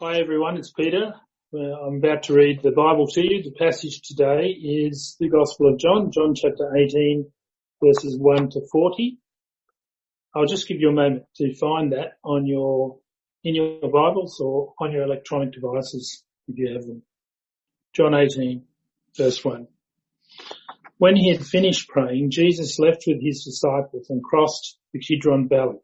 Hi everyone, it's Peter. I'm about to read the Bible to you. The passage today is the Gospel of John, John chapter 18 verses 1 to 40. I'll just give you a moment to find that on your, in your Bibles or on your electronic devices if you have them. John 18 verse 1. When he had finished praying, Jesus left with his disciples and crossed the Kidron Valley.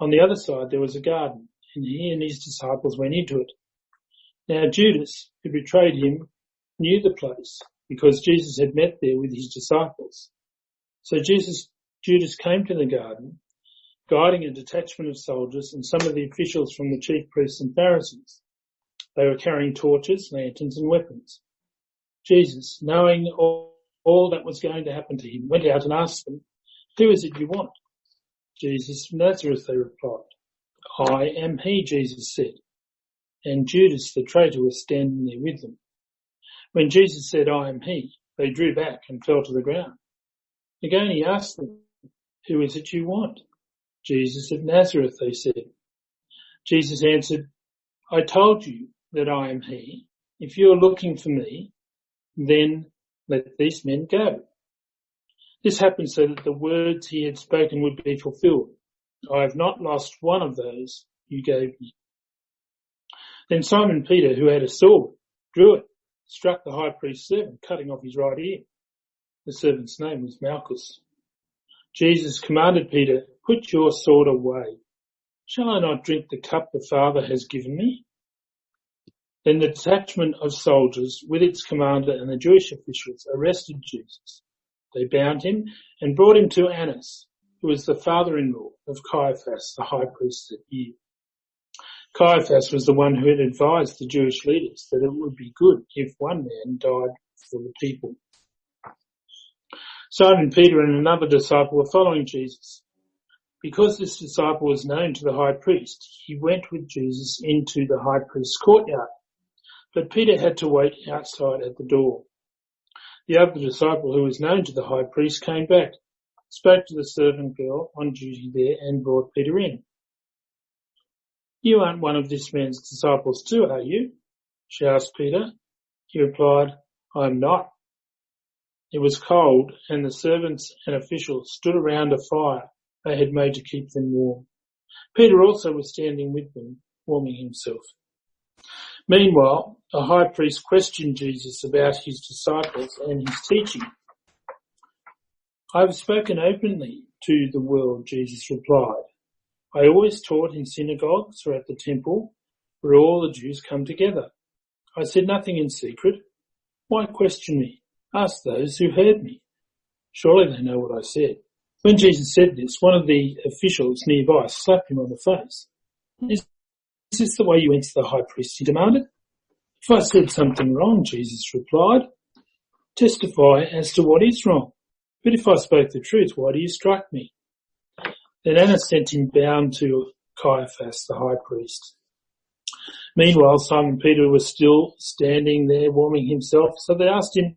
On the other side there was a garden and he and his disciples went into it. Now Judas, who betrayed him, knew the place because Jesus had met there with his disciples. So Jesus, Judas came to the garden, guiding a detachment of soldiers and some of the officials from the chief priests and Pharisees. They were carrying torches, lanterns and weapons. Jesus, knowing all, all that was going to happen to him, went out and asked them, who is it you want? Jesus from Nazareth, they replied. I am he, Jesus said. And Judas the traitor was standing there with them. When Jesus said, I am he, they drew back and fell to the ground. Again he asked them, who is it you want? Jesus of Nazareth, they said. Jesus answered, I told you that I am he. If you are looking for me, then let these men go. This happened so that the words he had spoken would be fulfilled. I have not lost one of those you gave me. Then Simon Peter, who had a sword, drew it, struck the high priest's servant, cutting off his right ear. The servant's name was Malchus. Jesus commanded Peter, put your sword away. Shall I not drink the cup the Father has given me? Then the detachment of soldiers with its commander and the Jewish officials arrested Jesus. They bound him and brought him to Annas, who was the father-in-law of Caiaphas, the high priest that year. Caiaphas was the one who had advised the Jewish leaders that it would be good if one man died for the people. Simon Peter and another disciple were following Jesus. Because this disciple was known to the high priest, he went with Jesus into the high priest's courtyard. But Peter had to wait outside at the door. The other disciple who was known to the high priest came back spoke to the servant girl on duty there and brought Peter in. You aren't one of this man's disciples too, are you? She asked Peter. He replied, I'm not. It was cold and the servants and officials stood around a fire they had made to keep them warm. Peter also was standing with them, warming himself. Meanwhile, the high priest questioned Jesus about his disciples and his teaching. I have spoken openly to the world, Jesus replied. I always taught in synagogues or at the temple where all the Jews come together. I said nothing in secret. Why question me? Ask those who heard me. Surely they know what I said. When Jesus said this, one of the officials nearby slapped him on the face. Is this the way you enter the high priest? He demanded. If I said something wrong, Jesus replied, testify as to what is wrong. But if I spoke the truth, why do you strike me? Then Annas sent him bound to Caiaphas, the high priest. Meanwhile, Simon Peter was still standing there warming himself, so they asked him,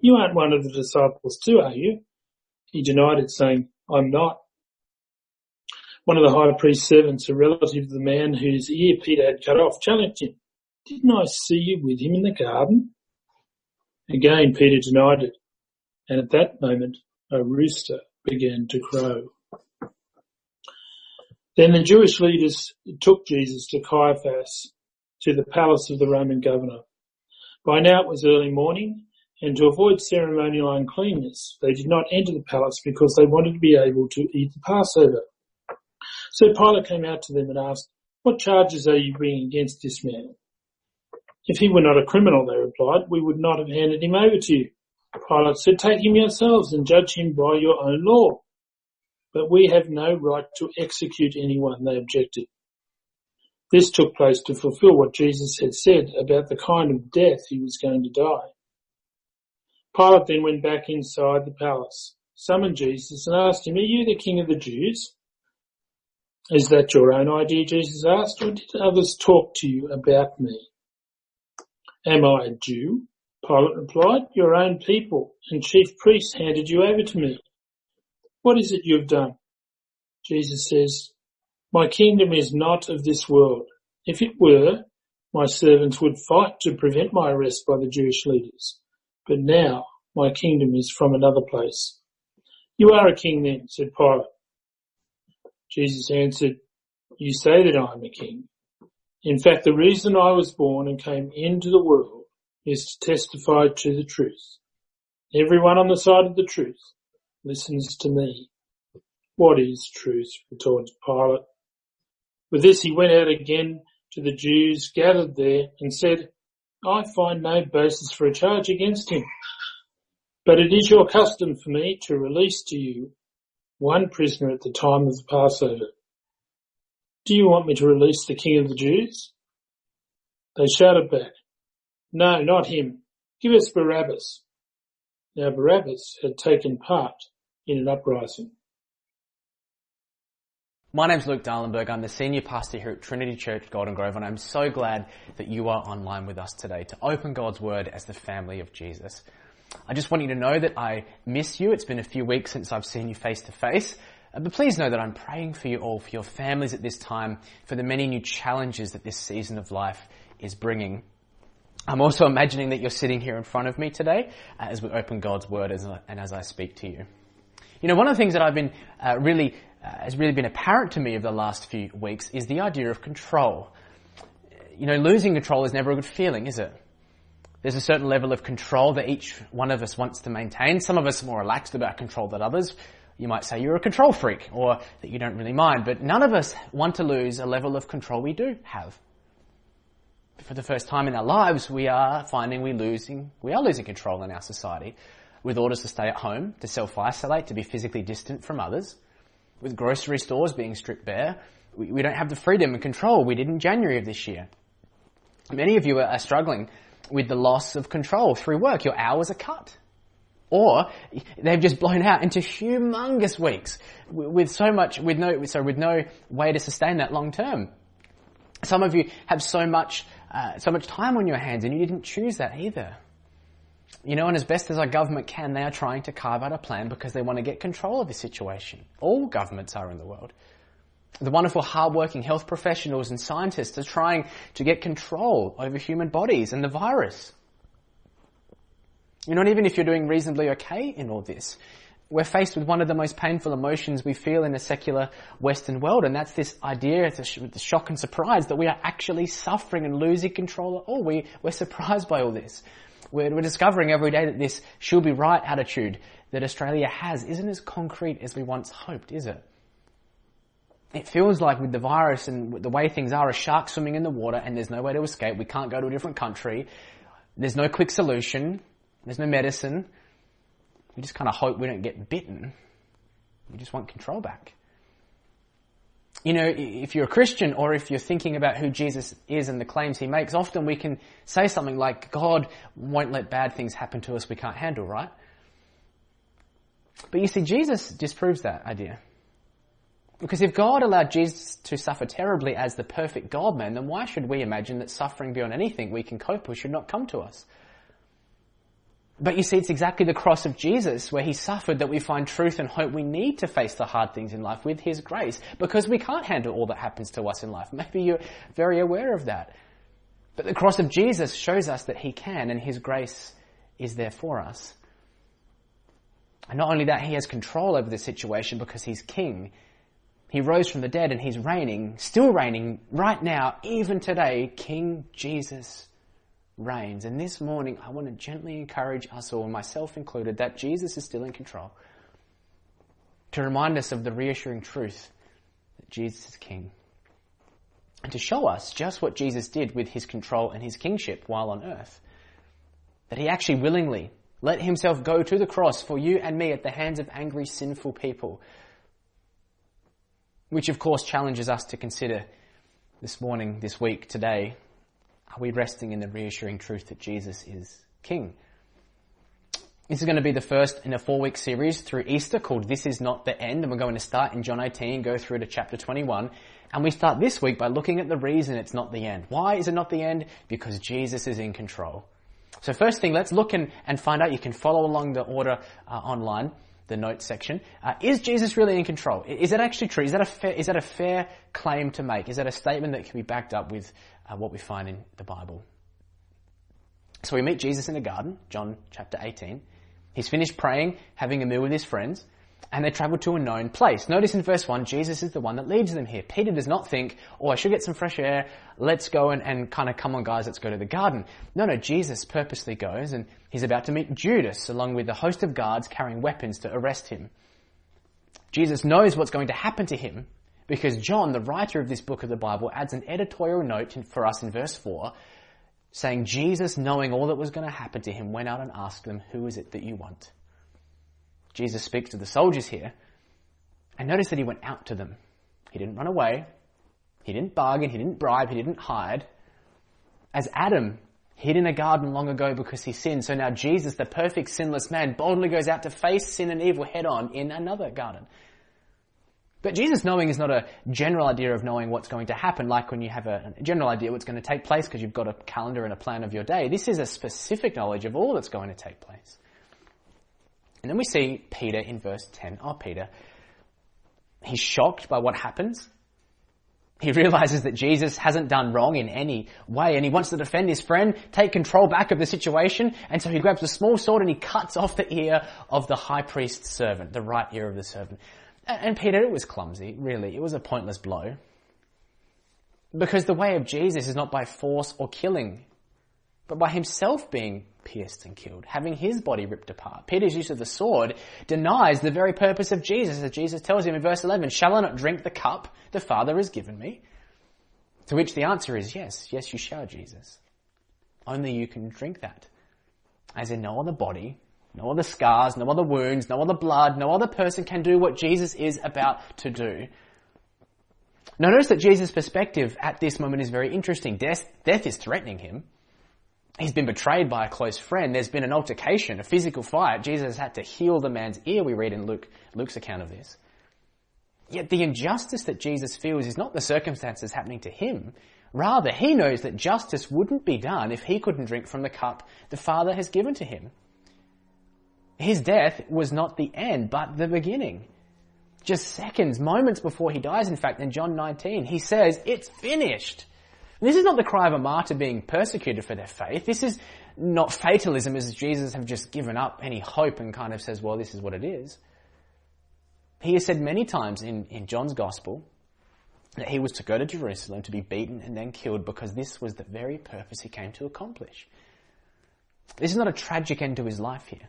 you aren't one of the disciples too, are you? He denied it, saying, I'm not. One of the high priest's servants, a relative of the man whose ear Peter had cut off, challenged him. Didn't I see you with him in the garden? Again, Peter denied it and at that moment a rooster began to crow. Then the Jewish leaders took Jesus to Caiaphas, to the palace of the Roman governor. By now it was early morning, and to avoid ceremonial uncleanness, they did not enter the palace because they wanted to be able to eat the Passover. So Pilate came out to them and asked, what charges are you bringing against this man? If he were not a criminal, they replied, we would not have handed him over to you. Pilate said, take him yourselves and judge him by your own law. But we have no right to execute anyone, they objected. This took place to fulfill what Jesus had said about the kind of death he was going to die. Pilate then went back inside the palace, summoned Jesus and asked him, are you the king of the Jews? Is that your own idea, Jesus asked, or did others talk to you about me? Am I a Jew? Pilate replied, Your own people and chief priests handed you over to me. What is it you have done? Jesus says, My kingdom is not of this world. If it were, my servants would fight to prevent my arrest by the Jewish leaders. But now my kingdom is from another place. You are a king then, said Pilate. Jesus answered, You say that I am a king. In fact, the reason I was born and came into the world is to testify to the truth. Everyone on the side of the truth listens to me. What is truth? retorted Pilate. With this he went out again to the Jews gathered there and said, I find no basis for a charge against him. But it is your custom for me to release to you one prisoner at the time of the Passover. Do you want me to release the king of the Jews? They shouted back, No, not him. Give us Barabbas. Now Barabbas had taken part in an uprising. My name's Luke Darlenberg. I'm the senior pastor here at Trinity Church Golden Grove and I'm so glad that you are online with us today to open God's Word as the family of Jesus. I just want you to know that I miss you. It's been a few weeks since I've seen you face to face. But please know that I'm praying for you all, for your families at this time, for the many new challenges that this season of life is bringing. I'm also imagining that you're sitting here in front of me today uh, as we open God's Word and as I speak to you. You know, one of the things that I've been uh, really, uh, has really been apparent to me over the last few weeks is the idea of control. You know, losing control is never a good feeling, is it? There's a certain level of control that each one of us wants to maintain. Some of us are more relaxed about control than others. You might say you're a control freak or that you don't really mind, but none of us want to lose a level of control we do have. For the first time in our lives, we are finding we losing, we are losing control in our society with orders to stay at home, to self-isolate, to be physically distant from others, with grocery stores being stripped bare. We, we don't have the freedom and control we did in January of this year. Many of you are struggling with the loss of control through work. Your hours are cut. Or they've just blown out into humongous weeks with so much, with no, so with no way to sustain that long term. Some of you have so much, uh, so much time on your hands and you didn't choose that either. You know, and as best as our government can, they are trying to carve out a plan because they want to get control of the situation. All governments are in the world. The wonderful hardworking health professionals and scientists are trying to get control over human bodies and the virus. You know, even if you're doing reasonably okay in all this, we're faced with one of the most painful emotions we feel in a secular Western world, and that's this idea, the shock and surprise that we are actually suffering and losing control all. Oh, we, we're surprised by all this. We're, we're discovering every day that this she'll be right attitude that Australia has isn't as concrete as we once hoped, is it? It feels like with the virus and the way things are, a shark swimming in the water and there's no way to escape. We can't go to a different country. There's no quick solution. There's no medicine. We just kind of hope we don't get bitten. We just want control back you know, if you're a Christian or if you're thinking about who Jesus is and the claims he makes, often we can say something like, God won't let bad things happen to us we can't handle, right? But you see, Jesus disproves that idea. Because if God allowed Jesus to suffer terribly as the perfect God man, then why should we imagine that suffering beyond anything we can cope with should not come to us? But you see, it's exactly the cross of Jesus where he suffered that we find truth and hope. We need to face the hard things in life with his grace because we can't handle all that happens to us in life. Maybe you're very aware of that. But the cross of Jesus shows us that he can and his grace is there for us. And not only that, he has control over the situation because he's king. He rose from the dead and he's reigning, still reigning right now, even today, King Jesus reigns. And this morning, I want to gently encourage us all, myself included, that Jesus is still in control. To remind us of the reassuring truth that Jesus is King. And to show us just what Jesus did with his control and his kingship while on earth. That he actually willingly let himself go to the cross for you and me at the hands of angry, sinful people. Which of course challenges us to consider this morning, this week, today, are we resting in the reassuring truth that Jesus is King? This is going to be the first in a four week series through Easter called This Is Not the End. And we're going to start in John 18, go through to chapter 21. And we start this week by looking at the reason it's not the end. Why is it not the end? Because Jesus is in control. So first thing, let's look and, and find out. You can follow along the order uh, online. the notes section. Uh, is Jesus really in control? Is that actually true? Is that a fair, is that a fair claim to make? Is that a statement that can be backed up with uh, what we find in the Bible? So we meet Jesus in the garden, John chapter 18. He's finished praying, having a meal with his friends, and they travel to a known place. Notice in verse 1, Jesus is the one that leads them here. Peter does not think, oh, I should get some fresh air, let's go and, and kind of come on guys, let's go to the garden. No, no, Jesus purposely goes and he's about to meet Judas along with a host of guards carrying weapons to arrest him. Jesus knows what's going to happen to him because John, the writer of this book of the Bible, adds an editorial note for us in verse 4 saying Jesus, knowing all that was going to happen to him, went out and asked them, who is it that you want? Jesus speaks to the soldiers here. And notice that he went out to them. He didn't run away. He didn't bargain. He didn't bribe. He didn't hide. As Adam hid in a garden long ago because he sinned, so now Jesus, the perfect sinless man, boldly goes out to face sin and evil head on in another garden. But Jesus knowing is not a general idea of knowing what's going to happen, like when you have a, general idea what's going to take place because you've got a calendar and a plan of your day. This is a specific knowledge of all that's going to take place. And then we see Peter in verse 10. Oh, Peter. He's shocked by what happens. He realizes that Jesus hasn't done wrong in any way and he wants to defend his friend, take control back of the situation, and so he grabs a small sword and he cuts off the ear of the high priest's servant, the right ear of the servant. And Peter, it was clumsy, really. It was a pointless blow. Because the way of Jesus is not by force or killing, but by himself being pierced and killed, having his body ripped apart. Peter's use of the sword denies the very purpose of Jesus, as Jesus tells him in verse 11, Shall I not drink the cup the Father has given me? To which the answer is yes, yes you shall, Jesus. Only you can drink that. As in no other body, no other scars, no other wounds, no other blood, no other person can do what Jesus is about to do. Now notice that Jesus' perspective at this moment is very interesting. Death, death is threatening him. He's been betrayed by a close friend. There's been an altercation, a physical fight. Jesus had to heal the man's ear, we read in Luke, Luke's account of this. Yet the injustice that Jesus feels is not the circumstances happening to him. Rather, he knows that justice wouldn't be done if he couldn't drink from the cup the Father has given to him. His death was not the end, but the beginning. Just seconds, moments before he dies, in fact, in John 19, he says, it's finished. This is not the cry of a martyr being persecuted for their faith. This is not fatalism as Jesus have just given up any hope and kind of says, well, this is what it is. He has said many times in, in John's gospel that he was to go to Jerusalem to be beaten and then killed because this was the very purpose he came to accomplish. This is not a tragic end to his life here.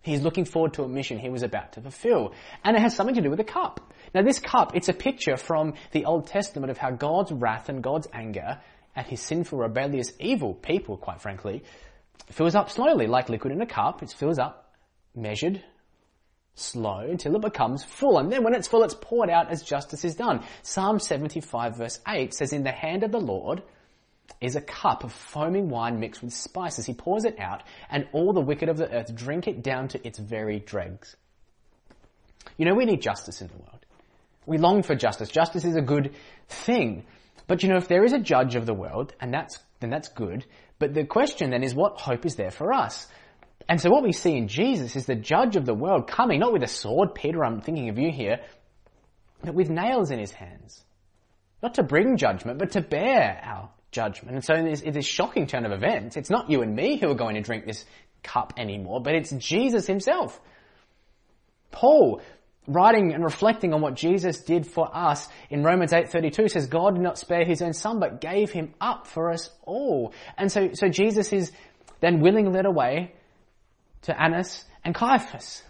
He's looking forward to a mission he was about to fulfill. And it has something to do with a cup. Now this cup, it's a picture from the Old Testament of how God's wrath and God's anger at his sinful, rebellious, evil people, quite frankly, fills up slowly, like liquid in a cup. It fills up, measured, slow, until it becomes full. And then when it's full, it's poured out as justice is done. Psalm 75 verse 8 says, In the hand of the Lord is a cup of foaming wine mixed with spices. He pours it out, and all the wicked of the earth drink it down to its very dregs. You know, we need justice in the world. We long for justice. Justice is a good thing. But you know, if there is a judge of the world, and that's, then that's good. But the question then is what hope is there for us? And so what we see in Jesus is the judge of the world coming, not with a sword, Peter, I'm thinking of you here, but with nails in his hands. Not to bring judgment, but to bear our judgment. And so this, in this shocking turn of events, it's not you and me who are going to drink this cup anymore, but it's Jesus himself. Paul, writing and reflecting on what Jesus did for us in Romans 8:32 says God did not spare his own son but gave him up for us all. And so so Jesus is then willingly led away to Annas and Caiaphas.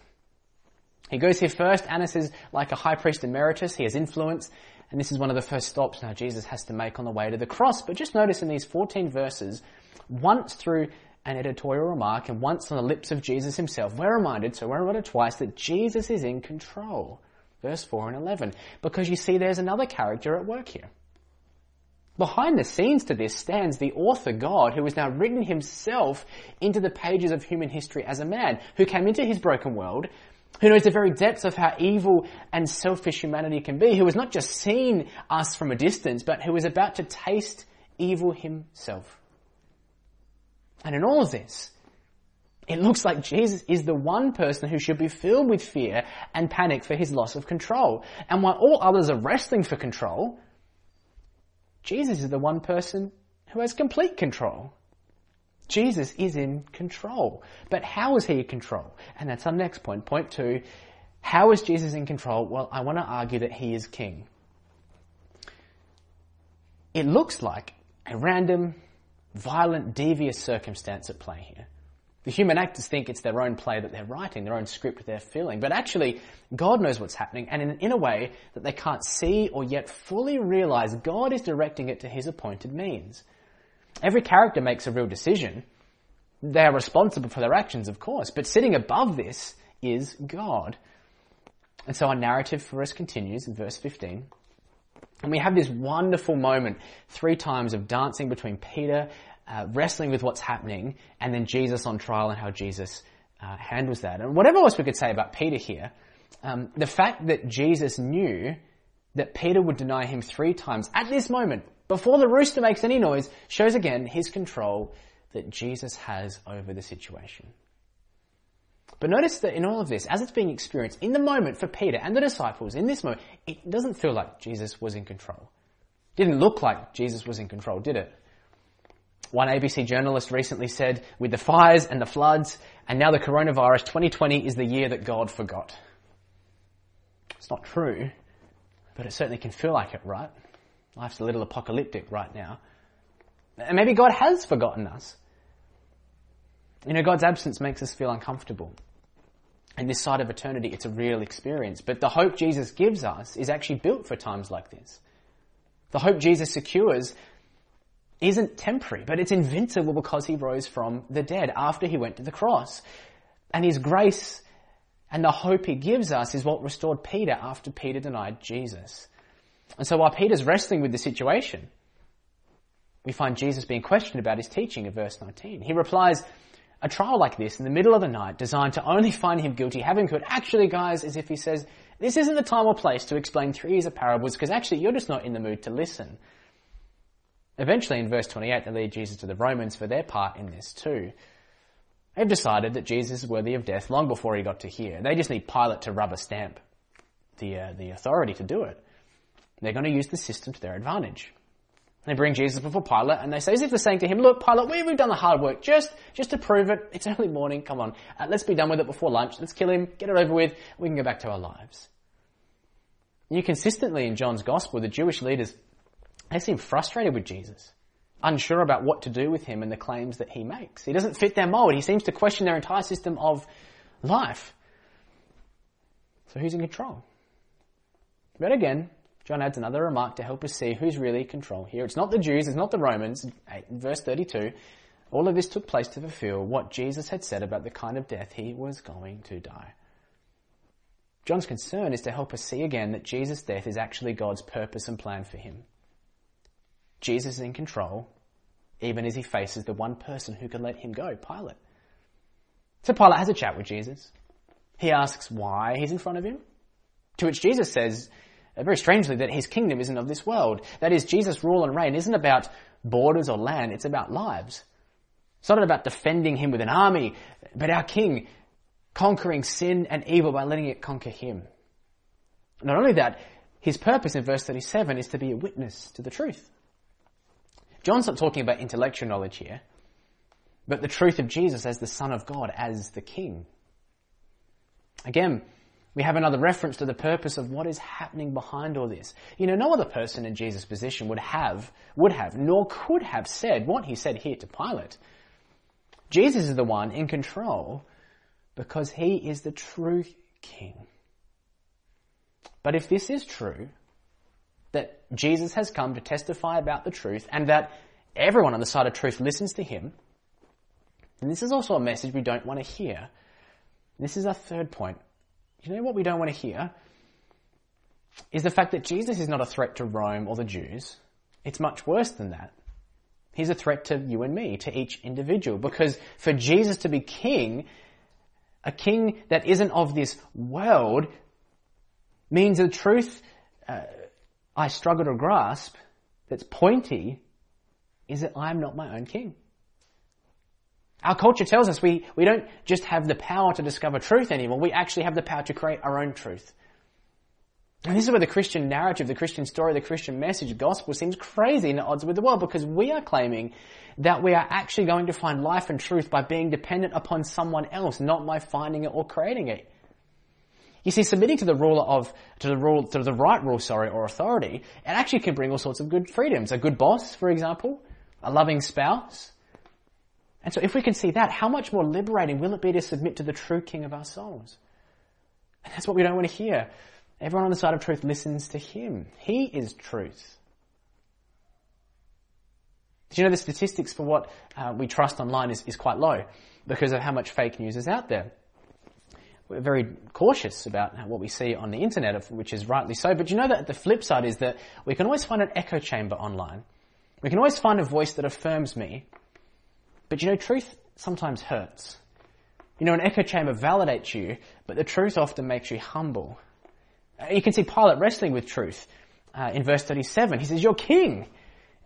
He goes here first. Annas is like a high priest emeritus. He has influence. And this is one of the first stops now Jesus has to make on the way to the cross. But just notice in these 14 verses, once through an editorial remark and once on the lips of Jesus himself, we're reminded, so we're reminded twice, that Jesus is in control. Verse 4 and 11. Because you see there's another character at work here. Behind the scenes to this stands the author God who has now written himself into the pages of human history as a man who came into his broken world, who knows the very depths of how evil and selfish humanity can be, who has not just seen us from a distance, but who is about to taste evil himself. And in all of this, It looks like Jesus is the one person who should be filled with fear and panic for his loss of control. And while all others are wrestling for control, Jesus is the one person who has complete control. Jesus is in control. But how is he in control? And that's our next point. Point two. How is Jesus in control? Well, I want to argue that he is king. It looks like a random, violent, devious circumstance at play here. The human actors think it's their own play that they're writing, their own script they're filling. But actually, God knows what's happening, and in, in, a way that they can't see or yet fully realize, God is directing it to His appointed means. Every character makes a real decision. They are responsible for their actions, of course, but sitting above this is God. And so our narrative for us continues in verse 15. And we have this wonderful moment, three times of dancing between Peter, uh, wrestling with what's happening, and then Jesus on trial and how Jesus uh, handles that. And whatever else we could say about Peter here, um, the fact that Jesus knew that Peter would deny him three times at this moment, before the rooster makes any noise, shows again his control that Jesus has over the situation. But notice that in all of this, as it's being experienced in the moment for Peter and the disciples, in this moment, it doesn't feel like Jesus was in control. It didn't look like Jesus was in control, did it? One ABC journalist recently said, with the fires and the floods, and now the coronavirus, 2020 is the year that God forgot. It's not true, but it certainly can feel like it, right? Life's a little apocalyptic right now. And maybe God has forgotten us. You know, God's absence makes us feel uncomfortable. And this side of eternity, it's a real experience. But the hope Jesus gives us is actually built for times like this. The hope Jesus secures isn't temporary, but it's invincible because he rose from the dead after he went to the cross. And his grace and the hope he gives us is what restored Peter after Peter denied Jesus. And so while Peter's wrestling with the situation, we find Jesus being questioned about his teaching in verse 19. He replies, a trial like this in the middle of the night designed to only find him guilty, having could actually, guys, as if he says, this isn't the time or place to explain three years of parables because actually you're just not in the mood to listen. Eventually in verse 28 they lead Jesus to the Romans for their part in this too. They've decided that Jesus is worthy of death long before he got to here. They just need Pilate to rubber stamp the, uh, the authority to do it. They're going to use the system to their advantage. They bring Jesus before Pilate and they say, as if they're saying to him, look, Pilate, we've done the hard work just, just to prove it. It's early morning. Come on. Uh, let's be done with it before lunch. Let's kill him, get it over with. We can go back to our lives. You consistently in John's gospel, the Jewish leaders, they seem frustrated with Jesus, unsure about what to do with him and the claims that he makes. He doesn't fit their mold. He seems to question their entire system of life. So who's in control? But again, John adds another remark to help us see who's really in control here. It's not the Jews, it's not the Romans. verse 32, all of this took place to fulfill what Jesus had said about the kind of death he was going to die. John's concern is to help us see again that Jesus' death is actually God's purpose and plan for him. Jesus is in control, even as he faces the one person who can let him go, Pilate. So Pilate has a chat with Jesus. He asks why he's in front of him. To which Jesus says, Uh, very strangely, that his kingdom isn't of this world. That is, Jesus' rule and reign isn't about borders or land, it's about lives. It's not about defending him with an army, but our king conquering sin and evil by letting it conquer him. Not only that, his purpose in verse 37 is to be a witness to the truth. John's not talking about intellectual knowledge here, but the truth of Jesus as the Son of God, as the King. Again, we have another reference to the purpose of what is happening behind all this. You know, no other person in Jesus' position would have, would have, nor could have said what he said here to Pilate. Jesus is the one in control because he is the true king. But if this is true, that Jesus has come to testify about the truth and that everyone on the side of truth listens to him, and this is also a message we don't want to hear. This is our third point you know what we don't want to hear? Is the fact that Jesus is not a threat to Rome or the Jews. It's much worse than that. He's a threat to you and me, to each individual, because for Jesus to be king, a king that isn't of this world, means the truth uh, I struggle to grasp that's pointy is that I'm not my own king. Our culture tells us we, we don't just have the power to discover truth anymore, we actually have the power to create our own truth. And this is where the Christian narrative, the Christian story, the Christian message, gospel seems crazy and at odds with the world because we are claiming that we are actually going to find life and truth by being dependent upon someone else, not by finding it or creating it. You see, submitting to the rule of, to the rule, to the right rule, sorry, or authority, it actually can bring all sorts of good freedoms. A good boss, for example, a loving spouse. And so if we can see that, how much more liberating will it be to submit to the true King of our souls? And that's what we don't want to hear. Everyone on the side of truth listens to him. He is truth. Do you know the statistics for what uh, we trust online is, is quite low because of how much fake news is out there? We're very cautious about what we see on the internet, which is rightly so. But you know that the flip side is that we can always find an echo chamber online. We can always find a voice that affirms me. But you know, truth sometimes hurts. You know, an echo chamber validates you, but the truth often makes you humble. Uh, you can see Pilate wrestling with truth uh, in verse 37. He says, "You're king,"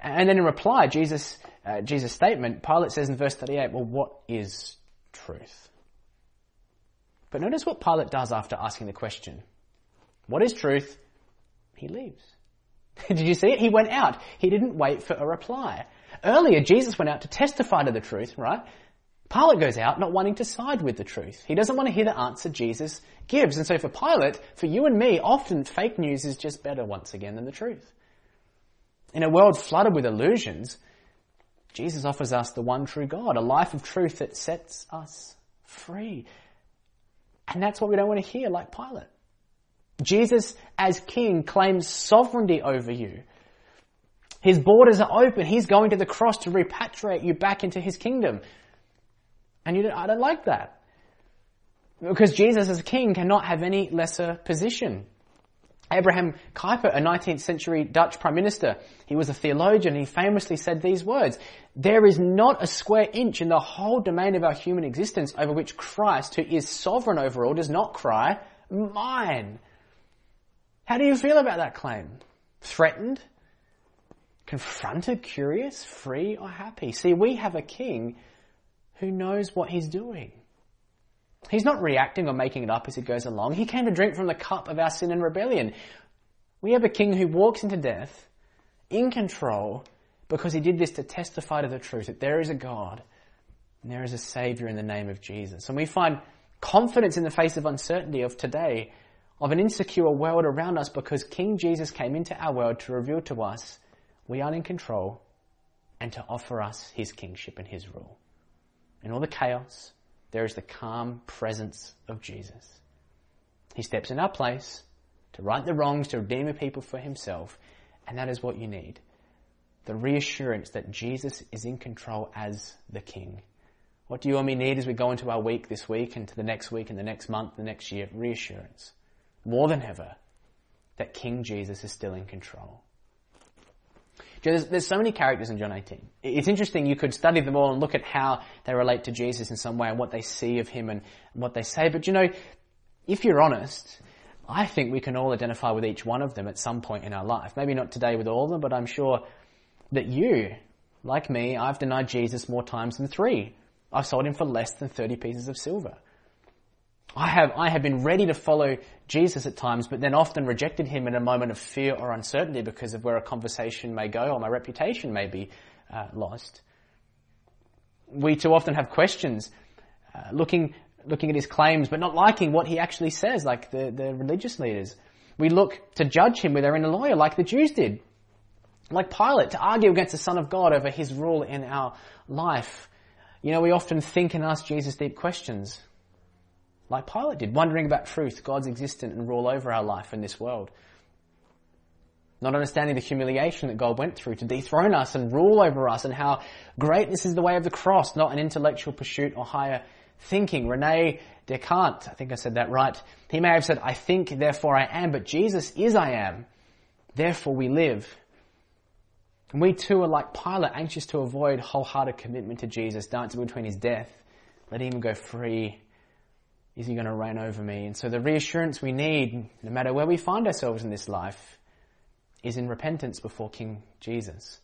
and then in reply, Jesus, uh, Jesus' statement, Pilate says in verse 38, "Well, what is truth?" But notice what Pilate does after asking the question. What is truth? He leaves. Did you see it? He went out. He didn't wait for a reply. Earlier, Jesus went out to testify to the truth, right? Pilate goes out not wanting to side with the truth. He doesn't want to hear the answer Jesus gives. And so for Pilate, for you and me, often fake news is just better once again than the truth. In a world flooded with illusions, Jesus offers us the one true God, a life of truth that sets us free. And that's what we don't want to hear, like Pilate. Jesus, as king, claims sovereignty over you. His borders are open. He's going to the cross to repatriate you back into his kingdom. And you don't, I don't like that. Because Jesus as king cannot have any lesser position. Abraham Kuyper, a 19th century Dutch prime minister, he was a theologian he famously said these words, there is not a square inch in the whole domain of our human existence over which Christ, who is sovereign over all, does not cry, mine. How do you feel about that claim? Threatened? Confronted? Curious? Free or happy? See, we have a king who knows what he's doing. He's not reacting or making it up as he goes along. He came to drink from the cup of our sin and rebellion. We have a king who walks into death in control because he did this to testify to the truth that there is a God and there is a Savior in the name of Jesus. And we find confidence in the face of uncertainty of today, of an insecure world around us because King Jesus came into our world to reveal to us we are in control and to offer us his kingship and his rule. In all the chaos, there is the calm presence of Jesus. He steps in our place to right the wrongs, to redeem a people for himself, and that is what you need. The reassurance that Jesus is in control as the King. What do you and me need as we go into our week this week and to the next week and the next month, the next year? Reassurance. More than ever, that King Jesus is still in control. There's, there's so many characters in John 18. It's interesting, you could study them all and look at how they relate to Jesus in some way and what they see of him and what they say. But you know, if you're honest, I think we can all identify with each one of them at some point in our life. Maybe not today with all of them, but I'm sure that you, like me, I've denied Jesus more times than three. I've sold him for less than 30 pieces of silver. I have, I have been ready to follow Jesus at times, but then often rejected him in a moment of fear or uncertainty because of where a conversation may go or my reputation may be uh, lost. We too often have questions, uh, looking, looking at his claims, but not liking what he actually says, like the, the religious leaders. We look to judge him with our inner lawyer, like the Jews did. Like Pilate, to argue against the Son of God over his rule in our life. You know, we often think and ask Jesus deep questions like Pilate did, wondering about truth, God's existence and rule over our life in this world. Not understanding the humiliation that God went through to dethrone us and rule over us and how greatness is the way of the cross, not an intellectual pursuit or higher thinking. Rene Descartes, I think I said that right, he may have said, I think, therefore I am, but Jesus is I am. Therefore we live. And we too are like Pilate, anxious to avoid wholehearted commitment to Jesus, dancing between his death, letting him go free is he going to reign over me? And so the reassurance we need, no matter where we find ourselves in this life, is in repentance before King Jesus.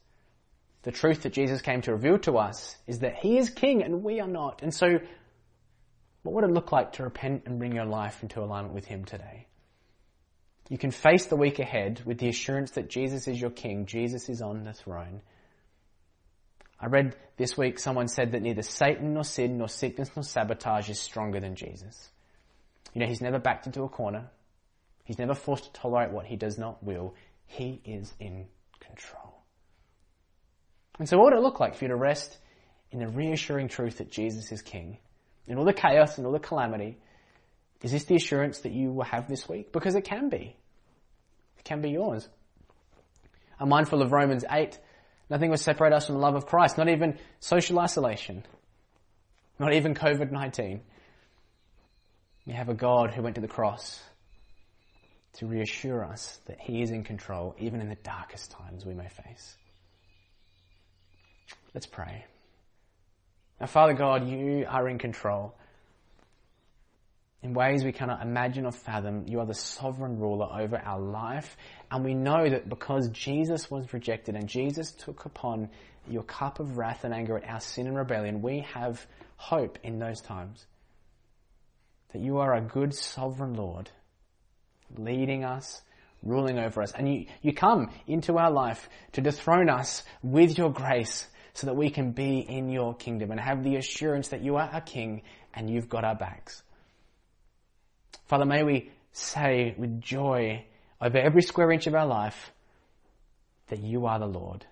the truth that Jesus came to reveal to us is that He is King and we are not. And so, what would it look like to repent and bring your life into alignment with Him today? You can face the week ahead with the assurance that Jesus is your King, Jesus is on the throne. I read this week someone said that neither Satan nor sin nor sickness nor sabotage is stronger than Jesus. You know, he's never backed into a corner. He's never forced to tolerate what he does not will. He is in control. And so what would it look like for you to rest in the reassuring truth that Jesus is King? In all the chaos and all the calamity, is this the assurance that you will have this week? Because it can be. It can be yours. I'm mindful of Romans 8. Nothing will separate us from the love of Christ, not even social isolation, not even COVID-19. We have a God who went to the cross to reassure us that He is in control even in the darkest times we may face. Let's pray. Now, Father God, you are in control. In ways we cannot imagine or fathom, you are the sovereign ruler over our life. And we know that because Jesus was rejected and Jesus took upon your cup of wrath and anger at our sin and rebellion, we have hope in those times. That you are a good sovereign Lord, leading us, ruling over us. And you, you come into our life to dethrone us with your grace so that we can be in your kingdom and have the assurance that you are our king and you've got our backs. Father, may we say with joy over every square inch of our life that you are the Lord.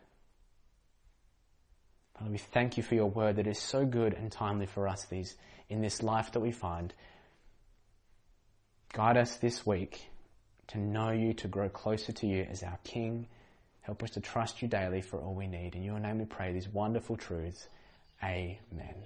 Father, we thank you for your word that is so good and timely for us these, in this life that we find. Guide us this week to know you, to grow closer to you as our King Help us to trust you daily for all we need. In your name we pray these wonderful truths. Amen.